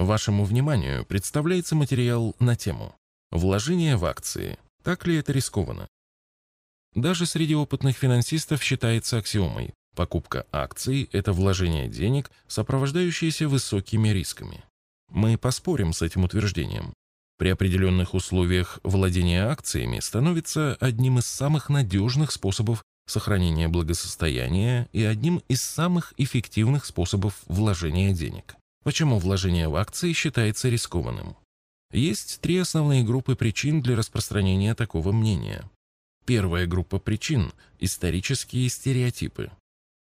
Вашему вниманию представляется материал на тему «Вложение в акции. Так ли это рискованно?» Даже среди опытных финансистов считается аксиомой Покупка акций – это вложение денег, сопровождающееся высокими рисками. Мы поспорим с этим утверждением. При определенных условиях владение акциями становится одним из самых надежных способов сохранения благосостояния и одним из самых эффективных способов вложения денег. Почему вложение в акции считается рискованным? Есть три основные группы причин для распространения такого мнения. Первая группа причин – исторические стереотипы.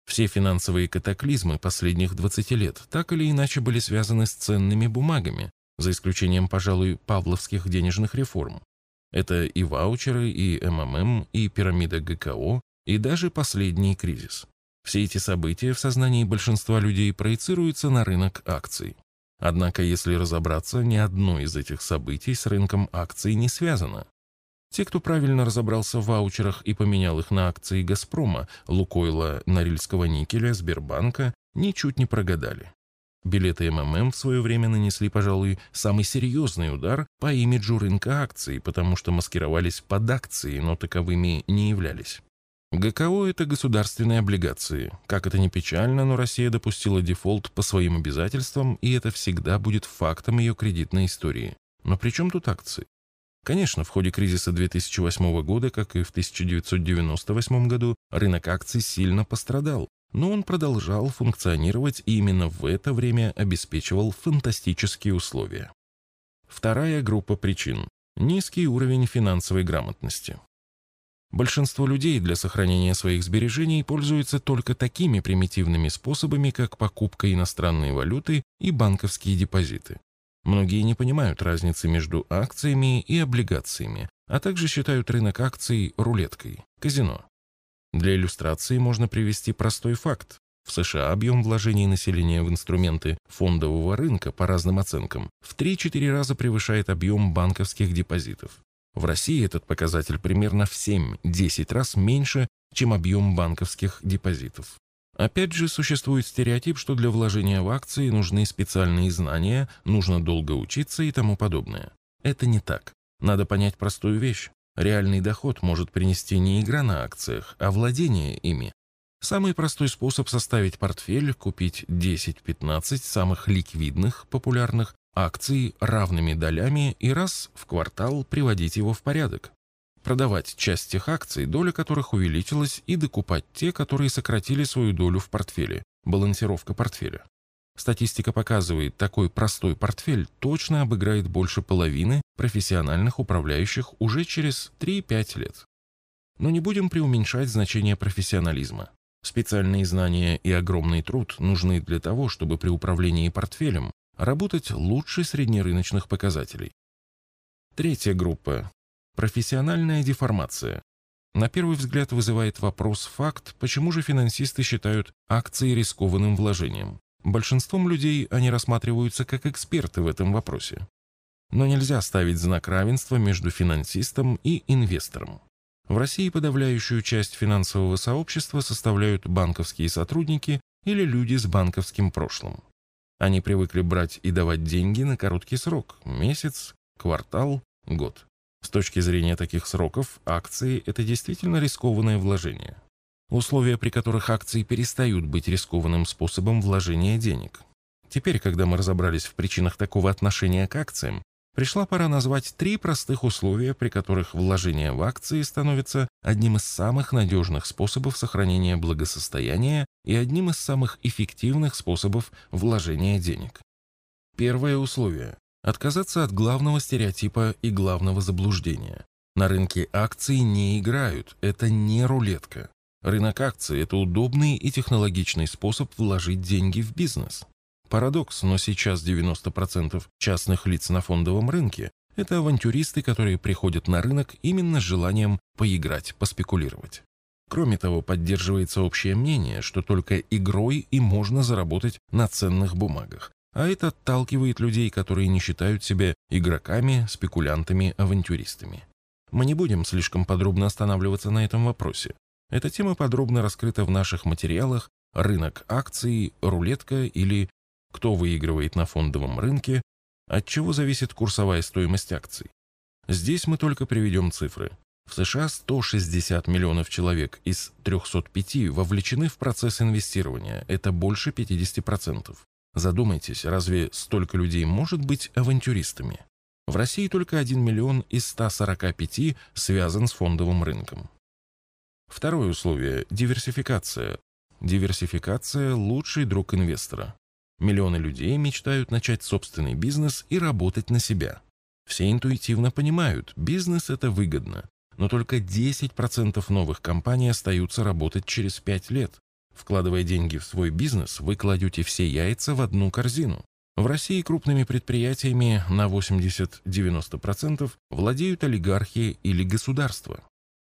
Все финансовые катаклизмы последних 20 лет так или иначе были связаны с ценными бумагами, за исключением, пожалуй, павловских денежных реформ. Это и ваучеры, и МММ, и пирамида ГКО, и даже последний кризис. Все эти события в сознании большинства людей проецируются на рынок акций. Однако, если разобраться, ни одно из этих событий с рынком акций не связано. Те, кто правильно разобрался в ваучерах и поменял их на акции «Газпрома», «Лукойла», «Норильского никеля», «Сбербанка», ничуть не прогадали. Билеты МММ в свое время нанесли, пожалуй, самый серьезный удар по имиджу рынка акций, потому что маскировались под акции, но таковыми не являлись. ГКО – это государственные облигации. Как это ни печально, но Россия допустила дефолт по своим обязательствам, и это всегда будет фактом ее кредитной истории. Но при чем тут акции? Конечно, в ходе кризиса 2008 года, как и в 1998 году, рынок акций сильно пострадал, но он продолжал функционировать и именно в это время обеспечивал фантастические условия. Вторая группа причин – низкий уровень финансовой грамотности. Большинство людей для сохранения своих сбережений пользуются только такими примитивными способами, как покупка иностранной валюты и банковские депозиты. Многие не понимают разницы между акциями и облигациями, а также считают рынок акций рулеткой, казино. Для иллюстрации можно привести простой факт. В США объем вложений населения в инструменты фондового рынка по разным оценкам в 3-4 раза превышает объем банковских депозитов. В России этот показатель примерно в 7-10 раз меньше, чем объем банковских депозитов. Опять же, существует стереотип, что для вложения в акции нужны специальные знания, нужно долго учиться и тому подобное. Это не так. Надо понять простую вещь. Реальный доход может принести не игра на акциях, а владение ими. Самый простой способ составить портфель – купить 10-15 самых ликвидных, популярных акций равными долями и раз в квартал приводить его в порядок продавать часть тех акций, доля которых увеличилась, и докупать те, которые сократили свою долю в портфеле. Балансировка портфеля. Статистика показывает, такой простой портфель точно обыграет больше половины профессиональных управляющих уже через 3-5 лет. Но не будем преуменьшать значение профессионализма. Специальные знания и огромный труд нужны для того, чтобы при управлении портфелем работать лучше среднерыночных показателей. Третья группа Профессиональная деформация. На первый взгляд вызывает вопрос факт, почему же финансисты считают акции рискованным вложением. Большинством людей они рассматриваются как эксперты в этом вопросе. Но нельзя ставить знак равенства между финансистом и инвестором. В России подавляющую часть финансового сообщества составляют банковские сотрудники или люди с банковским прошлым. Они привыкли брать и давать деньги на короткий срок – месяц, квартал, год. С точки зрения таких сроков, акции – это действительно рискованное вложение. Условия, при которых акции перестают быть рискованным способом вложения денег. Теперь, когда мы разобрались в причинах такого отношения к акциям, пришла пора назвать три простых условия, при которых вложение в акции становится одним из самых надежных способов сохранения благосостояния и одним из самых эффективных способов вложения денег. Первое условие Отказаться от главного стереотипа и главного заблуждения. На рынке акций не играют, это не рулетка. Рынок акций – это удобный и технологичный способ вложить деньги в бизнес. Парадокс, но сейчас 90% частных лиц на фондовом рынке – это авантюристы, которые приходят на рынок именно с желанием поиграть, поспекулировать. Кроме того, поддерживается общее мнение, что только игрой и можно заработать на ценных бумагах, а это отталкивает людей, которые не считают себя игроками, спекулянтами, авантюристами. Мы не будем слишком подробно останавливаться на этом вопросе. Эта тема подробно раскрыта в наших материалах «Рынок акций», «Рулетка» или кто выигрывает на фондовом рынке, от чего зависит курсовая стоимость акций. Здесь мы только приведем цифры. В США 160 миллионов человек из 305 вовлечены в процесс инвестирования. Это больше 50%. Задумайтесь, разве столько людей может быть авантюристами? В России только 1 миллион из 145 связан с фондовым рынком. Второе условие – диверсификация. Диверсификация – лучший друг инвестора. Миллионы людей мечтают начать собственный бизнес и работать на себя. Все интуитивно понимают, бизнес – это выгодно, но только 10% новых компаний остаются работать через 5 лет. Вкладывая деньги в свой бизнес, вы кладете все яйца в одну корзину. В России крупными предприятиями на 80-90% владеют олигархи или государства.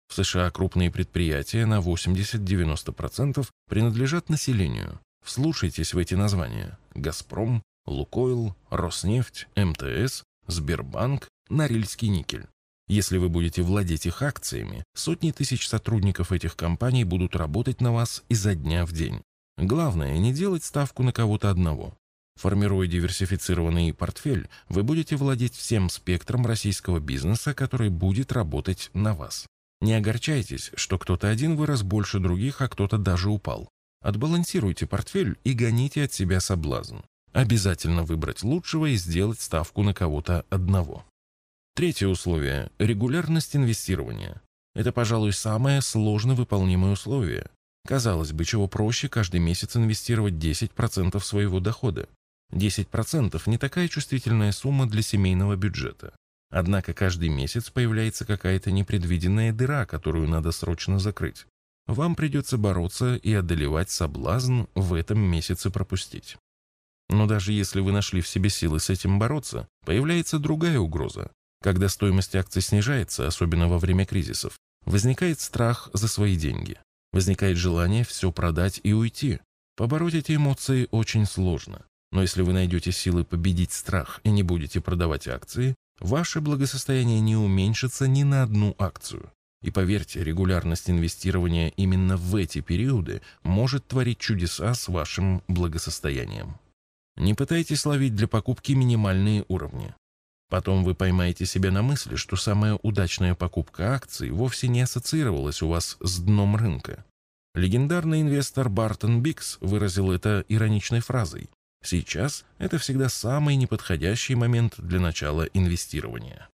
В США крупные предприятия на 80-90% принадлежат населению. Вслушайтесь в эти названия. «Газпром», «Лукойл», «Роснефть», «МТС», «Сбербанк», «Норильский никель». Если вы будете владеть их акциями, сотни тысяч сотрудников этих компаний будут работать на вас изо дня в день. Главное, не делать ставку на кого-то одного. Формируя диверсифицированный портфель, вы будете владеть всем спектром российского бизнеса, который будет работать на вас. Не огорчайтесь, что кто-то один вырос больше других, а кто-то даже упал. Отбалансируйте портфель и гоните от себя соблазн. Обязательно выбрать лучшего и сделать ставку на кого-то одного. Третье условие – регулярность инвестирования. Это, пожалуй, самое сложно выполнимое условие. Казалось бы, чего проще каждый месяц инвестировать 10% своего дохода. 10% не такая чувствительная сумма для семейного бюджета. Однако каждый месяц появляется какая-то непредвиденная дыра, которую надо срочно закрыть. Вам придется бороться и одолевать соблазн в этом месяце пропустить. Но даже если вы нашли в себе силы с этим бороться, появляется другая угроза. Когда стоимость акций снижается, особенно во время кризисов, возникает страх за свои деньги. Возникает желание все продать и уйти. Побороть эти эмоции очень сложно. Но если вы найдете силы победить страх и не будете продавать акции, ваше благосостояние не уменьшится ни на одну акцию. И поверьте, регулярность инвестирования именно в эти периоды может творить чудеса с вашим благосостоянием. Не пытайтесь ловить для покупки минимальные уровни. Потом вы поймаете себя на мысли, что самая удачная покупка акций вовсе не ассоциировалась у вас с дном рынка. Легендарный инвестор Бартон Бикс выразил это ироничной фразой Сейчас это всегда самый неподходящий момент для начала инвестирования.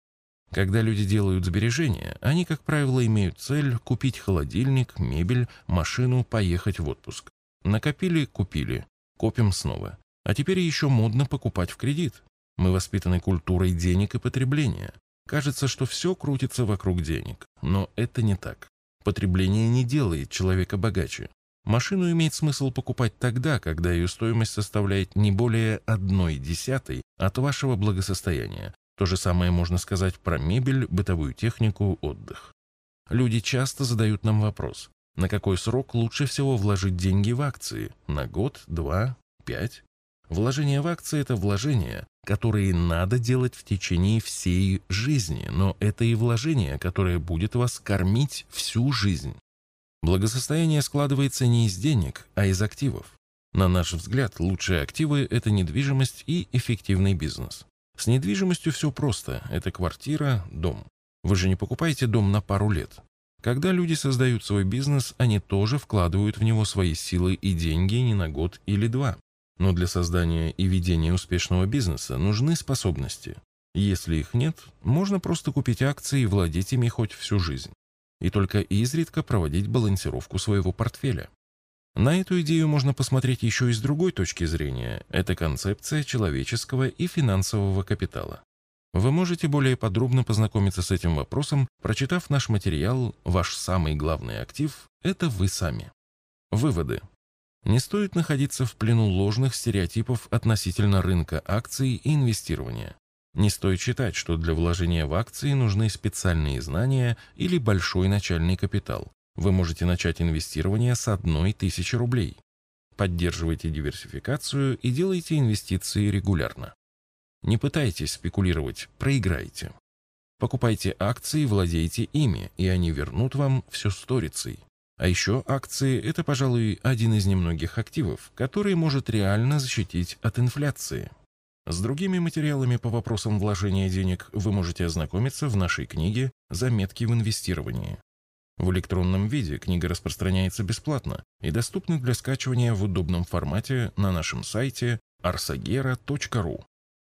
Когда люди делают сбережения, они, как правило, имеют цель купить холодильник, мебель, машину, поехать в отпуск. Накопили – купили. Копим снова. А теперь еще модно покупать в кредит. Мы воспитаны культурой денег и потребления. Кажется, что все крутится вокруг денег. Но это не так. Потребление не делает человека богаче. Машину имеет смысл покупать тогда, когда ее стоимость составляет не более одной десятой от вашего благосостояния. То же самое можно сказать про мебель, бытовую технику, отдых. Люди часто задают нам вопрос, на какой срок лучше всего вложить деньги в акции? На год, два, пять? Вложение в акции – это вложения, которые надо делать в течение всей жизни, но это и вложение, которое будет вас кормить всю жизнь. Благосостояние складывается не из денег, а из активов. На наш взгляд, лучшие активы – это недвижимость и эффективный бизнес. С недвижимостью все просто – это квартира, дом. Вы же не покупаете дом на пару лет. Когда люди создают свой бизнес, они тоже вкладывают в него свои силы и деньги не на год или два. Но для создания и ведения успешного бизнеса нужны способности. Если их нет, можно просто купить акции и владеть ими хоть всю жизнь и только изредка проводить балансировку своего портфеля. На эту идею можно посмотреть еще и с другой точки зрения. Это концепция человеческого и финансового капитала. Вы можете более подробно познакомиться с этим вопросом, прочитав наш материал «Ваш самый главный актив – это вы сами». Выводы. Не стоит находиться в плену ложных стереотипов относительно рынка акций и инвестирования. Не стоит считать, что для вложения в акции нужны специальные знания или большой начальный капитал. Вы можете начать инвестирование с одной тысячи рублей. Поддерживайте диверсификацию и делайте инвестиции регулярно. Не пытайтесь спекулировать, проиграйте. Покупайте акции, владейте ими, и они вернут вам все сторицей. А еще акции – это, пожалуй, один из немногих активов, который может реально защитить от инфляции. С другими материалами по вопросам вложения денег вы можете ознакомиться в нашей книге «Заметки в инвестировании». В электронном виде книга распространяется бесплатно и доступна для скачивания в удобном формате на нашем сайте arsagera.ru.